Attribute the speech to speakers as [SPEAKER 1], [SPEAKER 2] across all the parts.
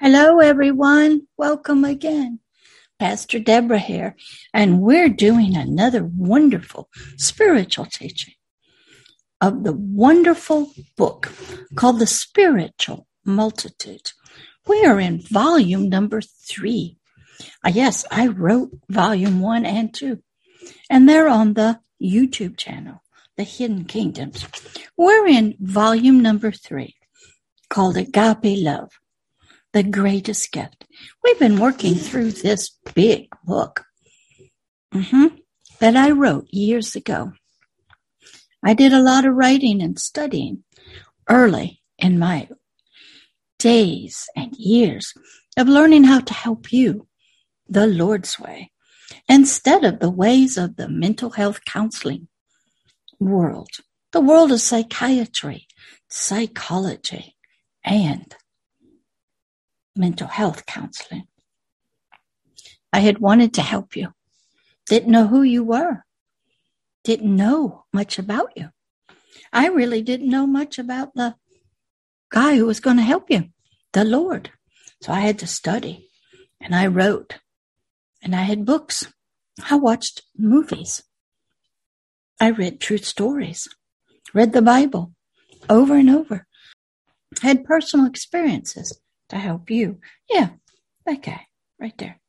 [SPEAKER 1] Hello, everyone. Welcome again. Pastor Deborah here, and we're doing another wonderful spiritual teaching of the wonderful book called The Spiritual Multitude. We are in volume number three. Uh, yes, I wrote volume one and two, and they're on the YouTube channel, The Hidden Kingdoms. We're in volume number three called Agape Love the greatest gift. We've been working through this big book mm-hmm, that I wrote years ago. I did a lot of writing and studying early in my days and years of learning how to help you the Lord's way instead of the ways of the mental health counseling world, the world of psychiatry, psychology, and mental health counseling. I had wanted to help you, didn't know who you were, didn't know much about you. I really didn't know much about the guy who was going to help you, the Lord. So I had to study and I wrote and I had books. I watched movies. I read true stories, read the Bible over and over, had personal experiences to help you. Yeah, that guy right there.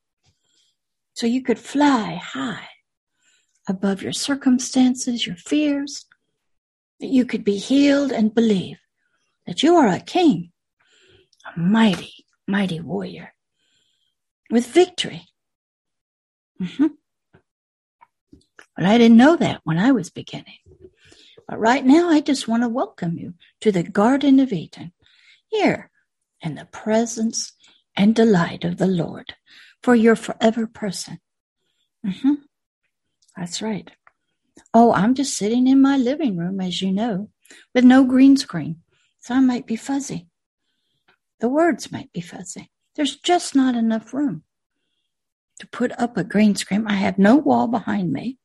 [SPEAKER 1] So you could fly high above your circumstances, your fears, that you could be healed and believe that you are a king, a mighty, mighty warrior with victory. Mm-hmm. But I didn't know that when I was beginning. But right now, I just want to welcome you to the Garden of Eden. Here, in the presence and delight of the Lord for your forever person. Mm-hmm. That's right. Oh, I'm just sitting in my living room, as you know, with no green screen. So I might be fuzzy. The words might be fuzzy. There's just not enough room to put up a green screen. I have no wall behind me.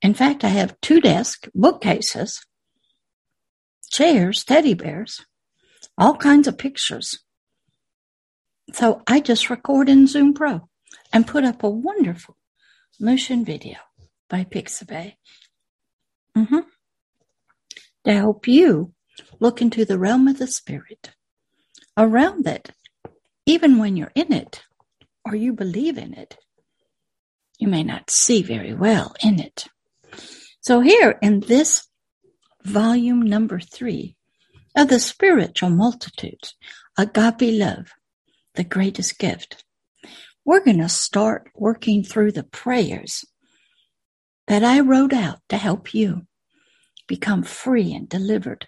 [SPEAKER 1] In fact, I have two desks, bookcases, chairs, teddy bears, all kinds of pictures. So I just record in Zoom Pro and put up a wonderful motion video by Pixabay mm-hmm. to help you look into the realm of the spirit around it, even when you're in it or you believe in it. You may not see very well in it. So here in this volume number three of the spiritual multitudes, agape love, the greatest gift. We're going to start working through the prayers that I wrote out to help you become free and delivered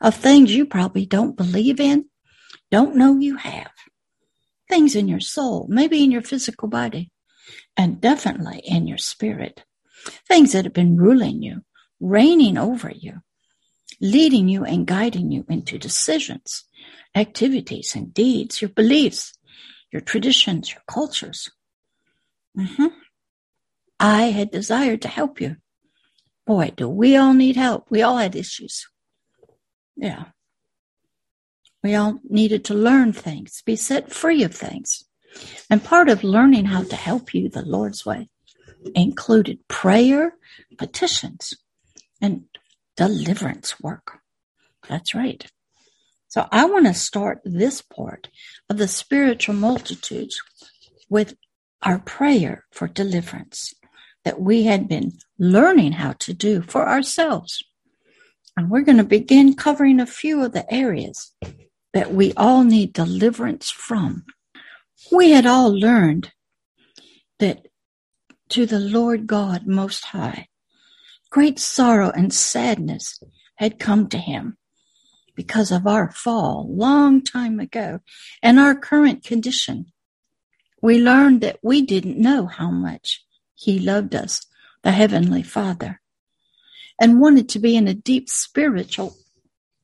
[SPEAKER 1] of things you probably don't believe in, don't know you have. Things in your soul, maybe in your physical body, and definitely in your spirit. Things that have been ruling you, reigning over you, leading you and guiding you into decisions activities and deeds, your beliefs, your traditions, your cultures. Mm-hmm. I had desired to help you. Boy, do we all need help. We all had issues. Yeah. We all needed to learn things, be set free of things. And part of learning how to help you the Lord's way included prayer, petitions, and deliverance work. That's right. So I want to start this part of the spiritual multitudes with our prayer for deliverance that we had been learning how to do for ourselves. And we're going to begin covering a few of the areas that we all need deliverance from. We had all learned that to the Lord God Most High, great sorrow and sadness had come to him because of our fall long time ago and our current condition. We learned that we didn't know how much he loved us, the Heavenly Father, and wanted to be in a deep spiritual,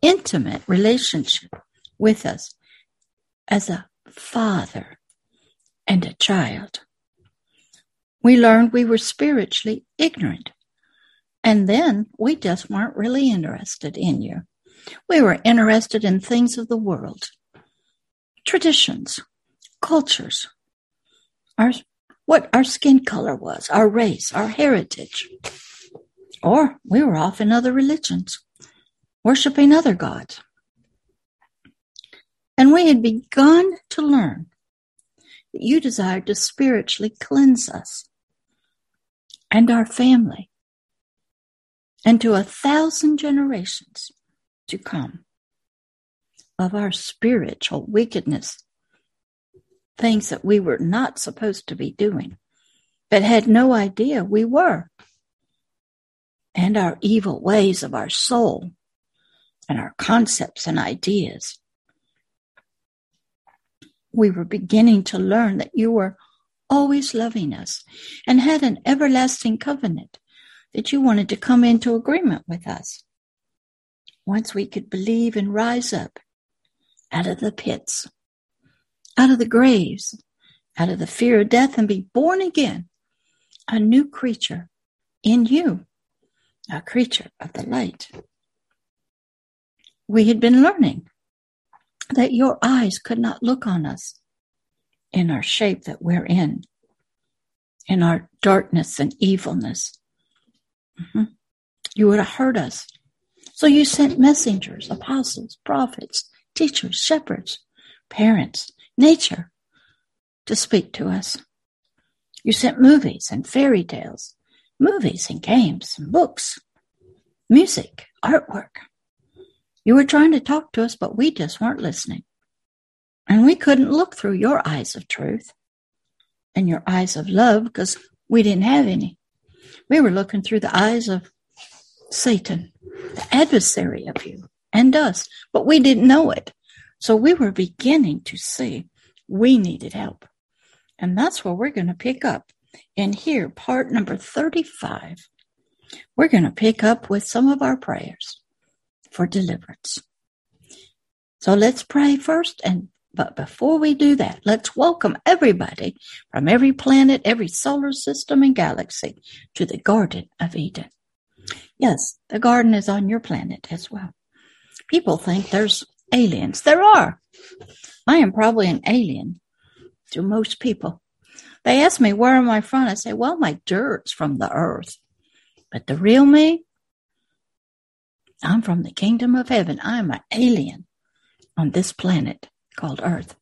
[SPEAKER 1] intimate relationship with us as a father and a child. We learned we were spiritually ignorant. And then we just weren't really interested in you. We were interested in things of the world, traditions, cultures, our what our skin color was, our race, our heritage. Or we were off in other religions, worshiping other gods. And we had begun to learn that you desired to spiritually cleanse us and our family and to a thousand generations to come of our spiritual wickedness, things that we were not supposed to be doing, but had no idea we were, and our evil ways of our soul and our concepts and ideas. We were beginning to learn that you were always loving us and had an everlasting covenant that you wanted to come into agreement with us. Once we could believe and rise up out of the pits, out of the graves, out of the fear of death and be born again, a new creature in you, a creature of the light. We had been learning that your eyes could not look on us in our shape that we're in, in our darkness and evilness. Mm-hmm. You would have hurt us. So you sent messengers, apostles, prophets, teachers, shepherds, parents, nature to speak to us. You sent movies and fairy tales, movies and games and books, music, artwork. You were trying to talk to us, but we just weren't listening. And we couldn't look through your eyes of truth and your eyes of love because we didn't have any. We were looking through the eyes of Satan, the adversary of you and us, but we didn't know it. So we were beginning to see we needed help. And that's where we're going to pick up. in here, part number 35, we're going to pick up with some of our prayers for deliverance. So let's pray first. And but before we do that, let's welcome everybody from every planet, every solar system and galaxy to the Garden of Eden. Yes, the garden is on your planet as well. People think there's aliens. There are. I am probably an alien to most people. They ask me, where am I from? I say, well, my dirt's from the earth. But the real me, I'm from the kingdom of heaven. I'm an alien on this planet called earth.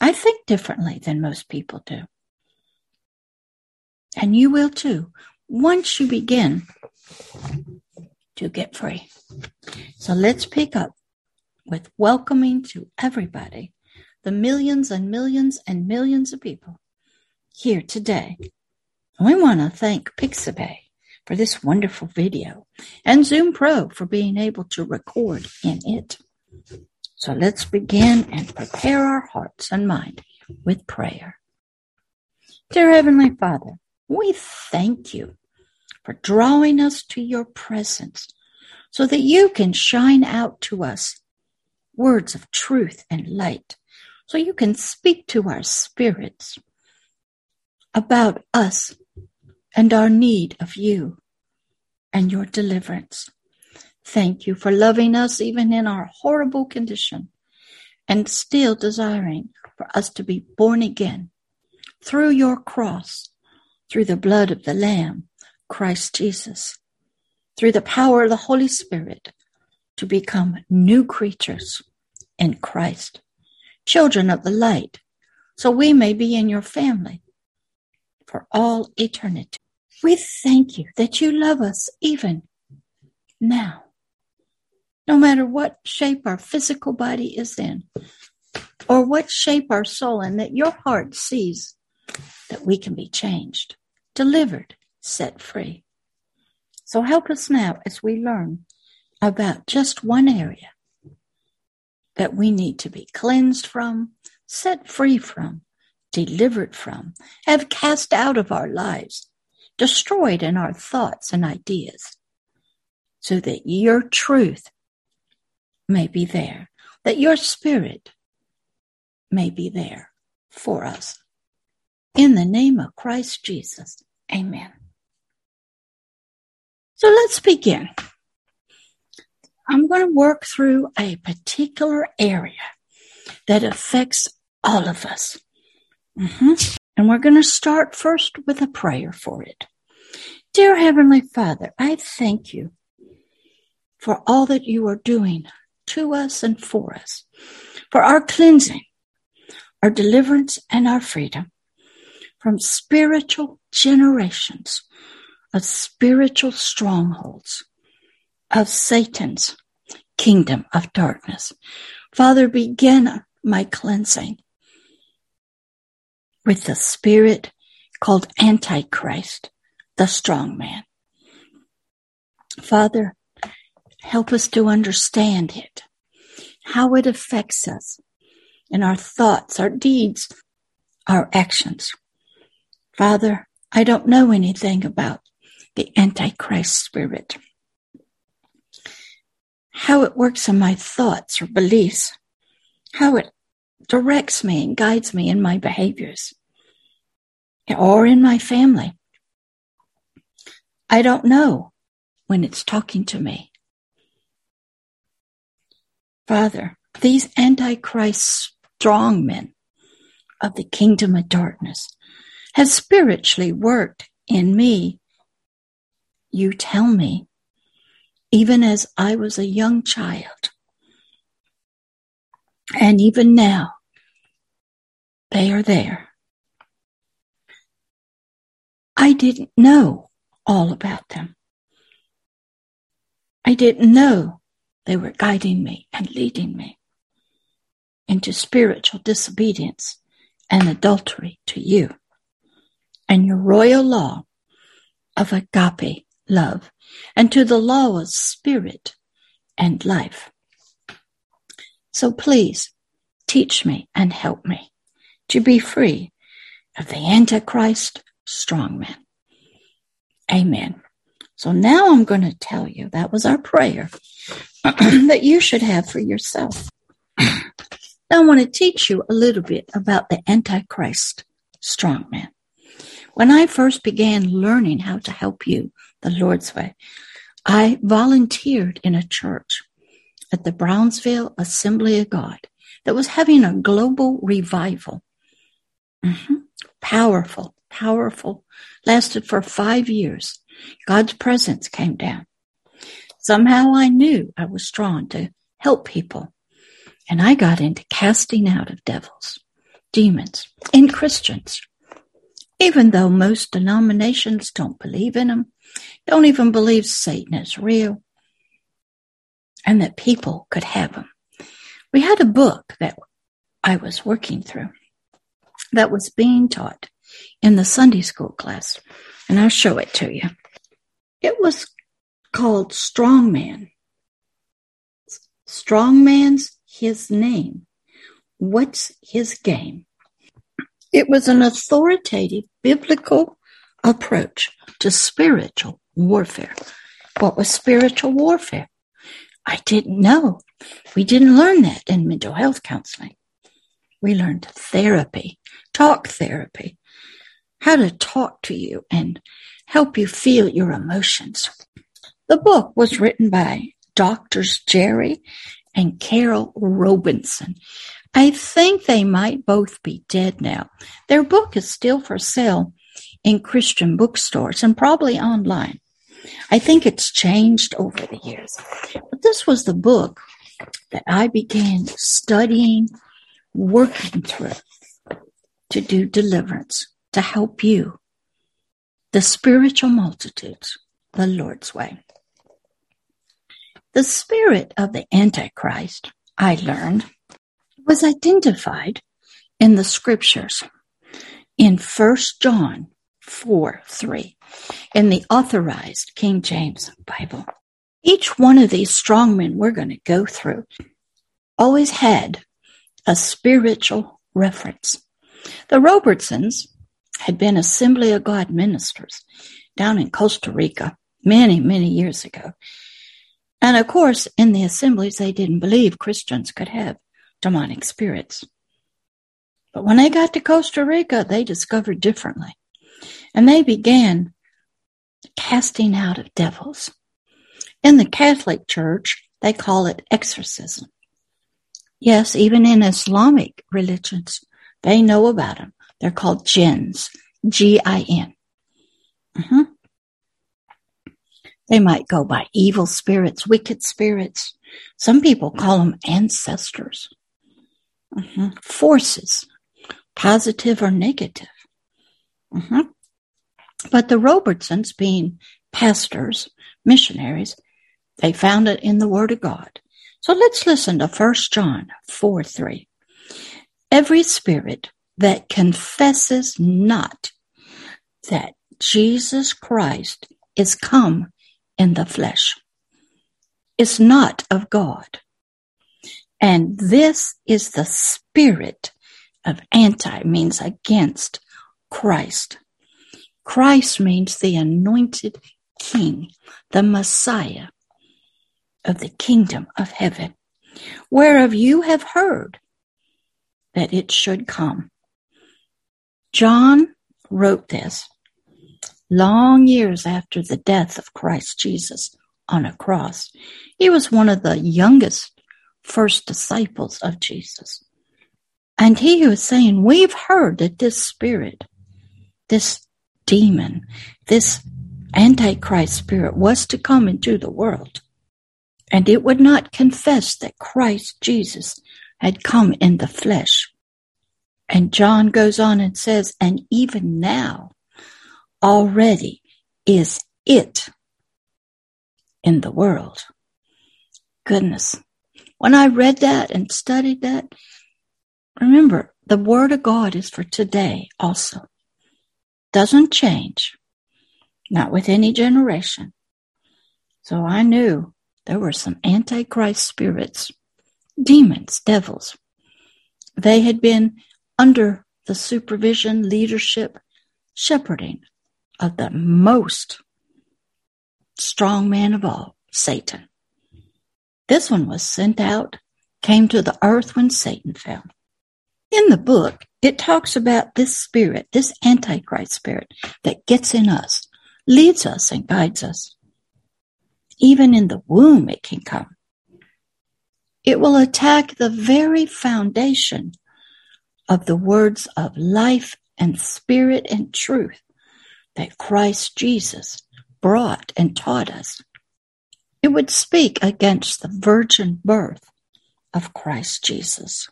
[SPEAKER 1] I think differently than most people do. And you will too, once you begin to get free. So let's pick up with welcoming to everybody, the millions and millions and millions of people here today. we want to thank Pixabay for this wonderful video and Zoom Pro for being able to record in it. So let's begin and prepare our hearts and mind with prayer. Dear Heavenly Father, we thank you for drawing us to your presence so that you can shine out to us words of truth and light, so you can speak to our spirits about us and our need of you and your deliverance. Thank you for loving us even in our horrible condition and still desiring for us to be born again through your cross, through the blood of the Lamb, Christ Jesus, through the power of the Holy Spirit to become new creatures in Christ, children of the light, so we may be in your family for all eternity. We thank you that you love us even now, no matter what shape our physical body is in or what shape our soul in, that your heart sees that we can be changed, delivered, set free. So help us now as we learn about just one area that we need to be cleansed from, set free from, delivered from, have cast out of our lives, destroyed in our thoughts and ideas, so that your truth may be there, that your spirit may be there for us. In the name of Christ Jesus, amen. So let's begin. I'm going to work through a particular area that affects all of us. Mm-hmm. And we're going to start first with a prayer for it. Dear Heavenly Father, I thank you for all that you are doing to us and for us, for our cleansing, our deliverance, and our freedom from spiritual generations of spiritual strongholds of Satan's kingdom of darkness. Father, begin my cleansing with the spirit called Antichrist, the strong man. Father, help us to understand it, how it affects us in our thoughts, our deeds, our actions. Father, I don't know anything about the Antichrist spirit, how it works in my thoughts or beliefs, how it directs me and guides me in my behaviors or in my family. I don't know when it's talking to me. Father, these antichrist strong men of the kingdom of darkness have spiritually worked in me. You tell me, even as I was a young child, and even now, they are there. I didn't know all about them. I didn't know they were guiding me and leading me into spiritual disobedience and adultery to you and your royal law of agape love and to the law of spirit and life. So please teach me and help me to be free of the Antichrist strongman. Amen. So now I'm going to tell you that was our prayer that you should have for yourself. I want to teach you a little bit about the Antichrist strongman. When I first began learning how to help you the Lord's way, I volunteered in a church at the Brownsville Assembly of God that was having a global revival. Mm-hmm. Powerful, powerful. Lasted for five years. God's presence came down. Somehow I knew I was drawn to help people. And I got into casting out of devils, demons, in Christians. Even though most denominations don't believe in them, don't even believe Satan is real, and that people could have him. We had a book that I was working through that was being taught in the Sunday school class, and I'll show it to you. It was called Strongman. Strongman's his name. What's his game? It was an authoritative biblical approach to spiritual warfare. What was spiritual warfare? I didn't know. We didn't learn that in mental health counseling. We learned therapy, talk therapy, how to talk to you and help you feel your emotions. The book was written by Doctors Jerry and Carol Robinson. I think they might both be dead now. Their book is still for sale in Christian bookstores and probably online. I think it's changed over the years. But this was the book that I began studying, working through to do deliverance, to help you, the spiritual multitudes, the Lord's way. The spirit of the Antichrist, I learned, was identified in the scriptures in 1 John 4 3 in the authorized King James Bible. Each one of these strong men we're going to go through always had a spiritual reference. The Robertsons had been Assembly of God ministers down in Costa Rica many, many years ago. And of course, in the assemblies, they didn't believe Christians could have demonic spirits. But when they got to Costa Rica, they discovered differently. And they began casting out of devils. In the Catholic Church, they call it exorcism. Yes, even in Islamic religions, they know about them. They're called jinns, G-I-N. Mm-hmm. They might go by evil spirits, wicked spirits. Some people call them ancestors, mm-hmm. forces, positive or negative. Mm-hmm. But the Robertsons, being pastors, missionaries, they found it in the Word of God. So let's listen to 1 John 4 3. Every spirit that confesses not that Jesus Christ is come in the flesh is not of God. And this is the spirit of anti means against Christ. Christ means the anointed king, the Messiah of the kingdom of heaven, whereof you have heard that it should come. John wrote this long years after the death of Christ Jesus on a cross. He was one of the youngest first disciples of Jesus. And he was saying, We've heard that this spirit, this demon, this Antichrist spirit was to come into the world. And it would not confess that Christ Jesus had come in the flesh. And John goes on and says, and even now, already is it in the world. Goodness. When I read that and studied that, remember, the Word of God is for today also. Doesn't change. Not with any generation. So I knew there were some antichrist spirits, demons, devils. They had been under the supervision, leadership, shepherding of the most strong man of all, Satan. This one was sent out, came to the earth when Satan fell. In the book, it talks about this spirit, this antichrist spirit that gets in us, leads us and guides us. Even in the womb, it can come. It will attack the very foundation of the words of life and spirit and truth that Christ Jesus brought and taught us. It would speak against the virgin birth of Christ Jesus.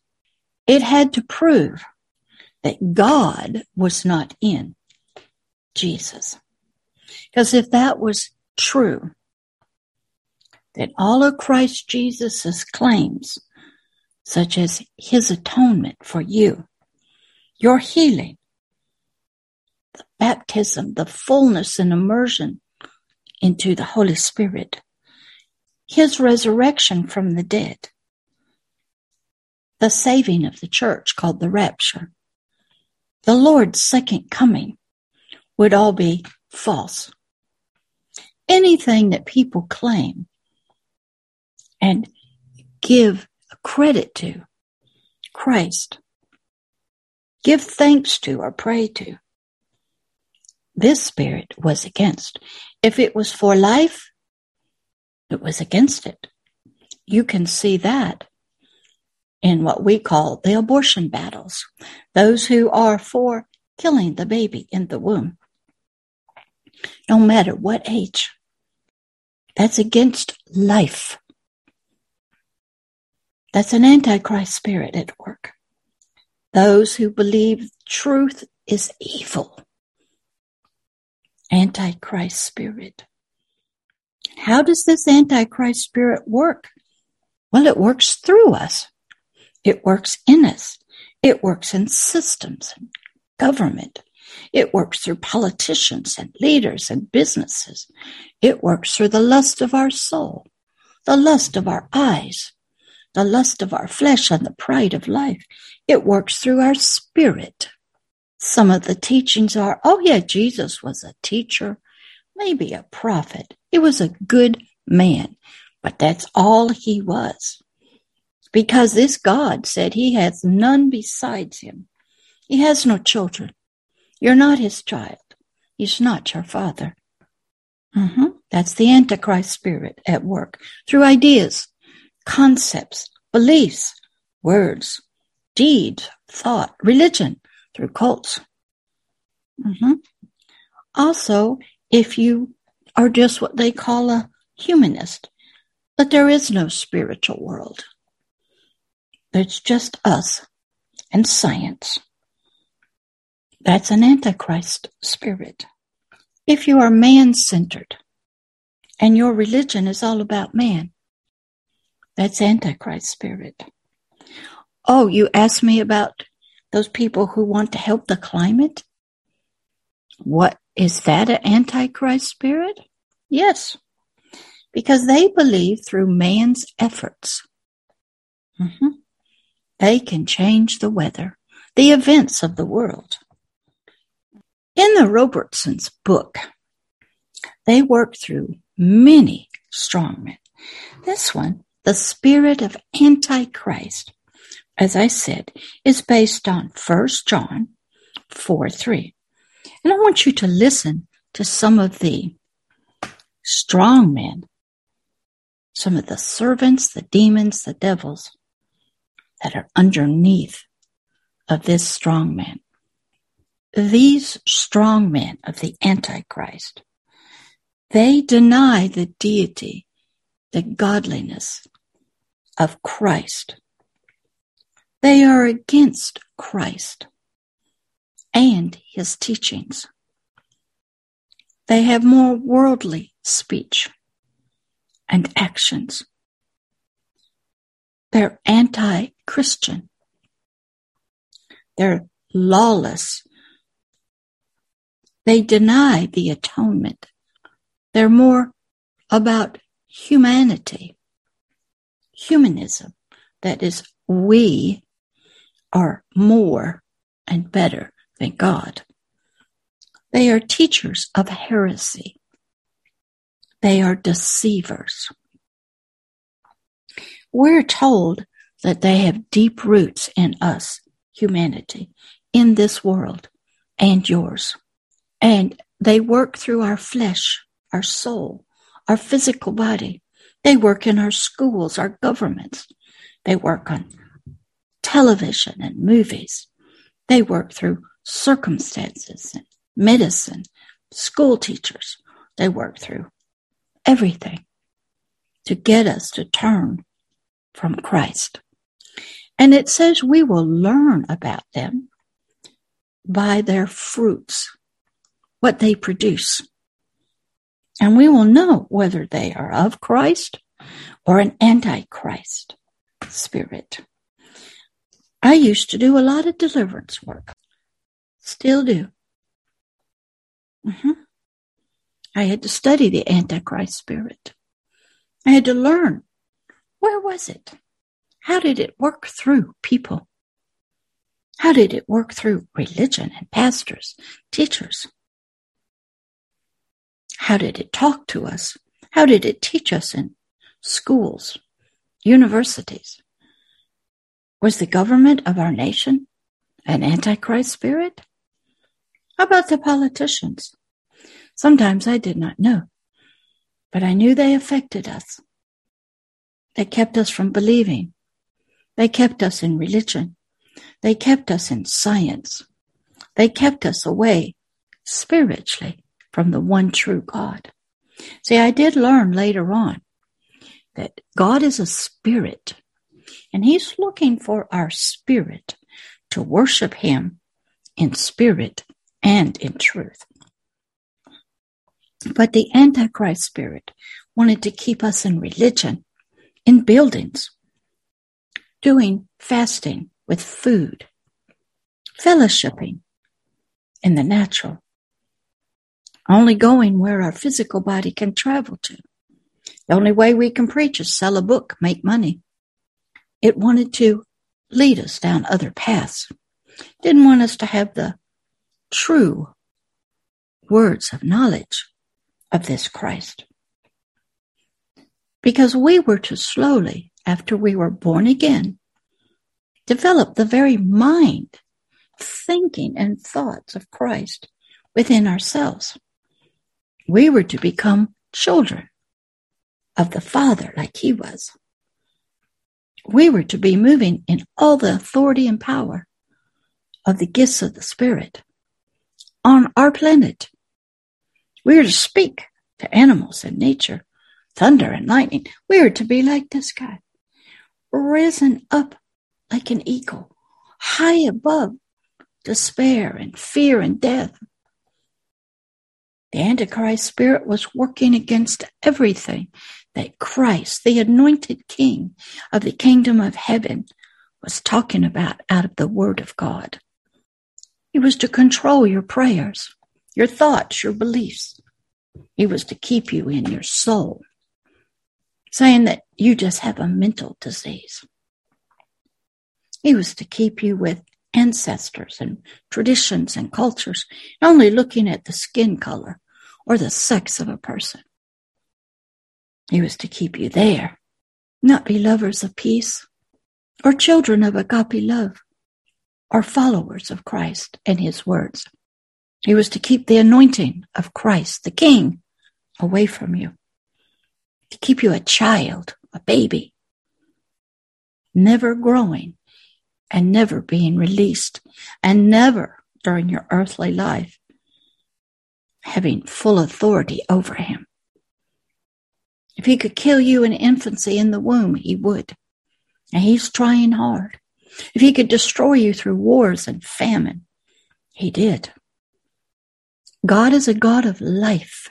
[SPEAKER 1] It had to prove that God was not in Jesus. Because if that was true, that all of Christ Jesus' claims, such as his atonement for you, your healing, the baptism, the fullness and immersion into the Holy Spirit, his resurrection from the dead, the saving of the church called the rapture, the Lord's second coming would all be false. Anything that people claim and give credit to Christ, give thanks to or pray to, this spirit was against. If it was for life, it was against it. You can see that in what we call the abortion battles. Those who are for killing the baby in the womb, no matter what age. That's against life. That's an antichrist spirit at work. Those who believe truth is evil Antichrist spirit. How does this Antichrist spirit work? Well, it works through us. It works in us. It works in systems and government. It works through politicians and leaders and businesses. It works through the lust of our soul, the lust of our eyes, the lust of our flesh, and the pride of life. It works through our spirit. Some of the teachings are, oh yeah, Jesus was a teacher, maybe a prophet. He was a good man, but that's all he was. Because this God said he hath none besides him. He has no children. You're not his child. He's not your father. Mm-hmm. That's the Antichrist spirit at work through ideas, concepts, beliefs, words, deeds, thought, religion, through cults. Mm-hmm. Also, if you are just what they call a humanist, that there is no spiritual world. It's just us and science. That's an antichrist spirit. If you are man centered and your religion is all about man, that's antichrist spirit. Oh, you asked me about those people who want to help the climate? What is that an antichrist spirit? Yes, because they believe through man's efforts, mm-hmm, they can change the weather, the events of the world. In the Robertson's book, they work through many strongmen. This one, the spirit of Antichrist, as I said, is based on 1 John 4 3. And I want you to listen to some of the strong men, some of the servants, the demons, the devils that are underneath of this strong man. These strong men of the Antichrist, they deny the deity, the godliness of Christ. They are against Christ and his teachings. They have more worldly speech and actions. They're anti Christian. They're lawless. They deny the atonement. They're more about humanity, humanism. That is, we are more and better than God. They are teachers of heresy. They are deceivers. We're told that they have deep roots in us, humanity, in this world and yours. And they work through our flesh, our soul, our physical body. They work in our schools, our governments. They work on television and movies. They work through circumstances and medicine, school teachers. They work through everything to get us to turn from Christ. And it says we will learn about them by their fruits, what they produce. And we will know whether they are of Christ or an antichrist spirit. I used to do a lot of deliverance work. Still do. Mm-hmm. I had to study the Antichrist spirit. I had to learn where was it? How did it work through people? How did it work through religion and pastors, teachers? How did it talk to us? How did it teach us in schools, universities? Was the government of our nation an antichrist spirit? How about the politicians? Sometimes I did not know, but I knew they affected us. They kept us from believing. They kept us in religion. They kept us in science. They kept us away spiritually from the one true God. See, I did learn later on that God is a spirit and he's looking for our spirit to worship him in spirit and in truth. But the Antichrist spirit wanted to keep us in religion, in buildings, doing fasting with food, fellowshipping in the natural, only going where our physical body can travel to. The only way we can preach is sell a book, make money. It wanted to lead us down other paths. Didn't want us to have the true words of knowledge of this Christ. Because we were to slowly, after we were born again, develop the very mind, thinking, and thoughts of Christ within ourselves. We were to become children of the Father like He was. We were to be moving in all the authority and power of the gifts of the Spirit on our planet. We are to speak to animals and nature, thunder and lightning. We are to be like this guy, risen up like an eagle, high above despair and fear and death. The Antichrist spirit was working against everything that Christ, the anointed king of the kingdom of heaven, was talking about out of the word of God. He was to control your prayers, your thoughts, your beliefs. He was to keep you in your soul, saying that you just have a mental disease. He was to keep you with ancestors and traditions and cultures, only looking at the skin color or the sex of a person. He was to keep you there, not be lovers of peace or children of agape love or followers of Christ and his words. He was to keep the anointing of Christ, the King, away from you, to keep you a child, a baby, never growing and never being released and never during your earthly life having full authority over him. If he could kill you in infancy in the womb, he would. And he's trying hard. If he could destroy you through wars and famine, he did. God is a God of life.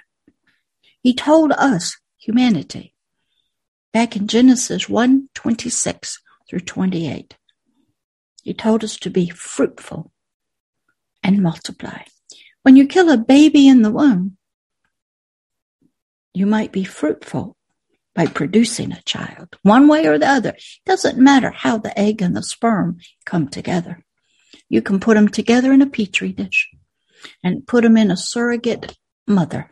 [SPEAKER 1] He told us, humanity, back in Genesis 1 26 through 28. He told us to be fruitful and multiply. When you kill a baby in the womb, you might be fruitful by producing a child, one way or the other. It doesn't matter how the egg and the sperm come together. You can put them together in a petri dish and put them in a surrogate mother.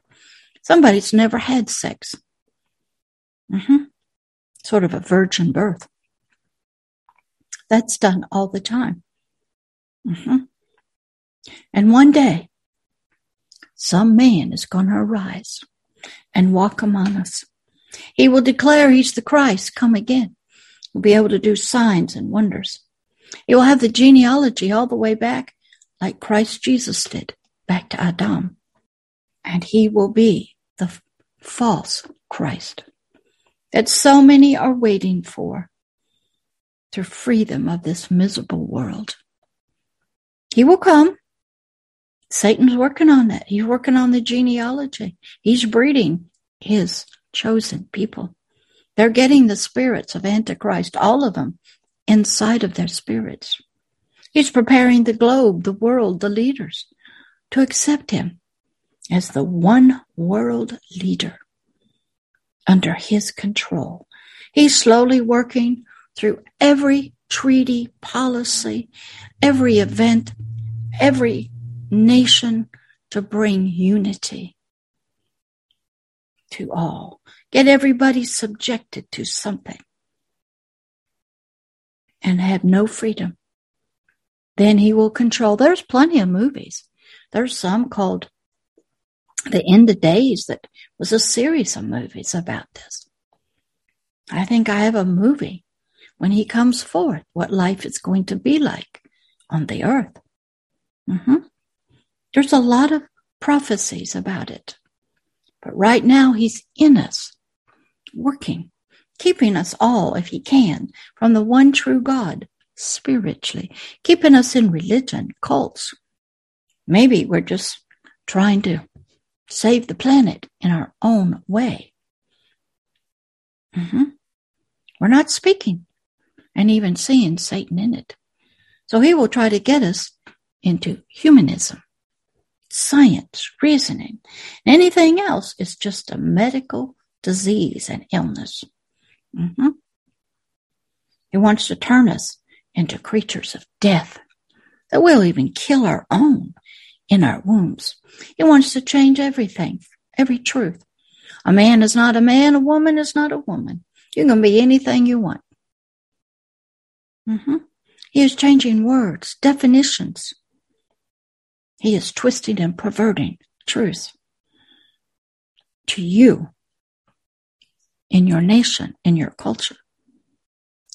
[SPEAKER 1] Somebody's never had sex. Mm-hmm. Sort of a virgin birth. That's done all the time. Mm-hmm. And one day, some man is going to arise and walk among us. He will declare he's the Christ, come again. He'll be able to do signs and wonders. He will have the genealogy all the way back, like Christ Jesus did, back to Adam. And he will be the false Christ that so many are waiting for to free them of this miserable world. He will come. Satan's working on that. He's working on the genealogy. He's breeding his chosen people. They're getting the spirits of Antichrist, all of them, inside of their spirits. He's preparing the globe, the world, the leaders to accept him as the one world leader under his control. He's slowly working through every treaty, policy, every event, every nation to bring unity to all. Get everybody subjected to something and have no freedom. Then he will control. There's plenty of movies. There's some called The End of Days that was a series of movies about this. I think I have a movie when he comes forth, what life is going to be like on the earth. Mm-hmm. There's a lot of prophecies about it. But right now, he's in us, working, keeping us all, if he can, from the one true God spiritually, keeping us in religion, cults. Maybe we're just trying to save the planet in our own way. Mm-hmm. We're not speaking and even seeing Satan in it. So he will try to get us into humanism, science, reasoning. Anything else is just a medical disease and illness. Mm-hmm. He wants to turn us into creatures of death that will even kill our own in our wombs. He wants to change everything, every truth. A man is not a man, a woman is not a woman. You can be anything you want. Mm-hmm. He is changing words, definitions. He is twisting and perverting truth to you in your nation, in your culture,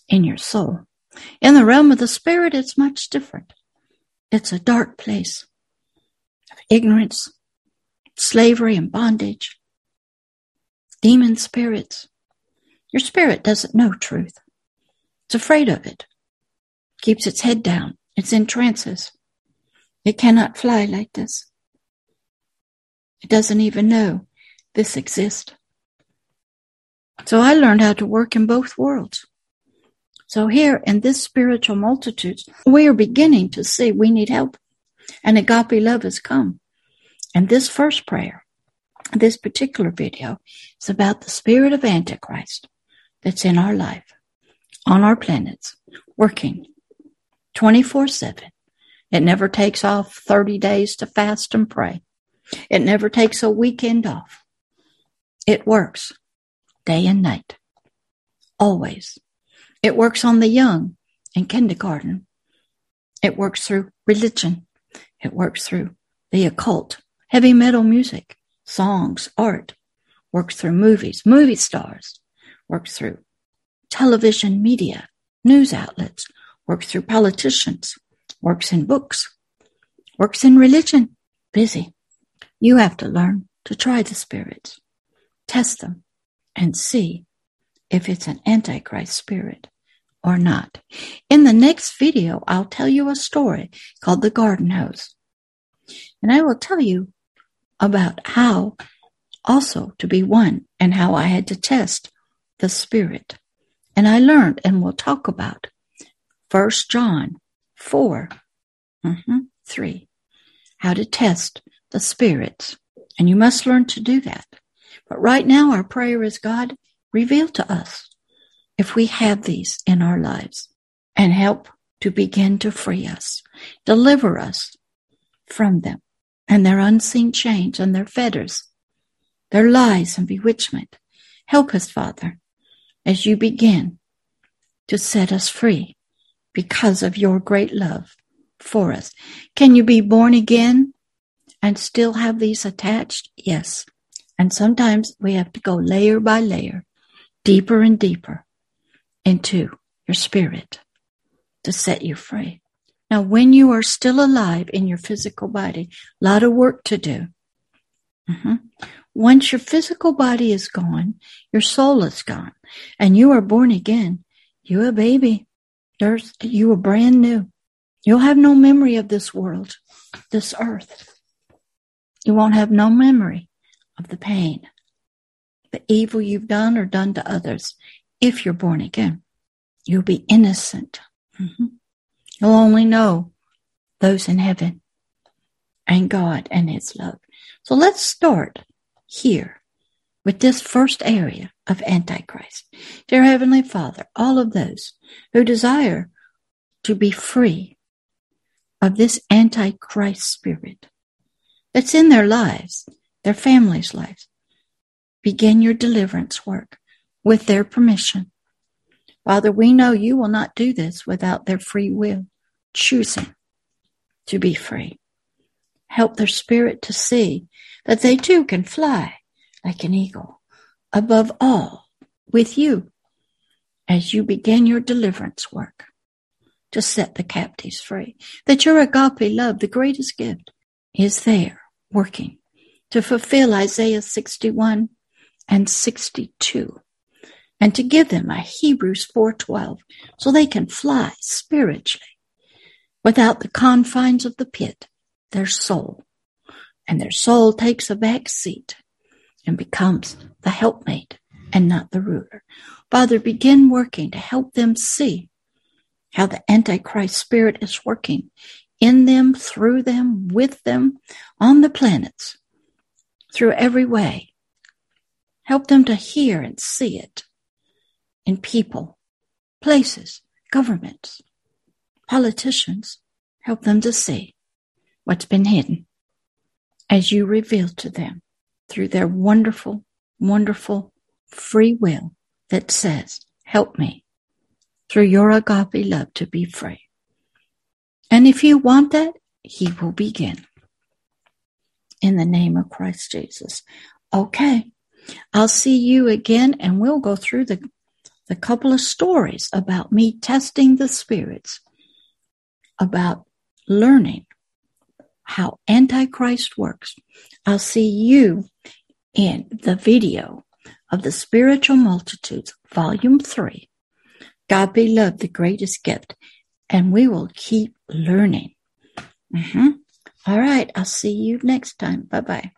[SPEAKER 1] in your soul. In the realm of the spirit, it's much different. It's a dark place. Ignorance, slavery, and bondage, demon spirits. Your spirit doesn't know truth. It's afraid of it, keeps its head down, it's in trances. It cannot fly like this. It doesn't even know this exists. So I learned how to work in both worlds. So here in this spiritual multitudes, we are beginning to see we need help and agape love has come. And this first prayer, this particular video is about the spirit of Antichrist that's in our life, on our planets, working 24 7. It never takes off 30 days to fast and pray. It never takes a weekend off. It works day and night. Always. It works on the young in kindergarten. It works through religion. It works through the occult, heavy metal music, songs, art. Works through movies, movie stars. Works through television media, news outlets. Works through politicians. Works in books. Works in religion. Busy. You have to learn to try the spirits, test them, and see if it's an Antichrist spirit or not. In the next video, I'll tell you a story called The Garden Hose. And I will tell you about how also to be one and how I had to test the spirit. And I learned and we'll talk about First John 4, mm-hmm, 3, how to test the spirits. And you must learn to do that. But right now, our prayer is God, reveal to us if we have these in our lives and help to begin to free us, deliver us from them and their unseen chains and their fetters, their lies and bewitchment. Help us, Father, as you begin to set us free because of your great love for us. Can you be born again and still have these attached? Yes. And sometimes we have to go layer by layer, deeper and deeper into your spirit to set you free. Now, when you are still alive in your physical body, a lot of work to do. Mm-hmm. Once your physical body is gone, your soul is gone, and you are born again. You a baby. There's, you are brand new. You'll have no memory of this world, this earth. You won't have no memory of the pain, the evil you've done or done to others if you're born again. You'll be innocent. Mm-hmm. You'll only know those in heaven and God and His love. So let's start here with this first area of Antichrist. Dear Heavenly Father, all of those who desire to be free of this Antichrist spirit, that's in their lives, their families' lives. Begin your deliverance work with their permission. Father, we know you will not do this without their free will, choosing to be free. Help their spirit to see that they too can fly like an eagle above all with you as you begin your deliverance work to set the captives free. That your agape love, the greatest gift, is there working to fulfill Isaiah 61 and 62 and to give them a Hebrews 4:12 so they can fly spiritually without the confines of the pit their soul. And their soul takes a back seat and becomes the helpmate and not the ruler. Father begin working to help them see how the antichrist spirit is working in them, through them, with them, on the planets, through every way. Help them to hear and see it in people, places, governments, politicians. Help them to see what's been hidden as you reveal to them through their wonderful, wonderful free will that says, help me through your agape love to be free. And if you want that, He will begin. In the name of Christ Jesus. Okay. I'll see you again and we'll go through the, the couple of stories about me testing the spirits, about learning how Antichrist works. I'll see you in the video of the Spiritual Multitudes, Volume 3. God be love, the greatest gift, and we will keep learning. Mm-hmm. All right, I'll see you next time. Bye bye.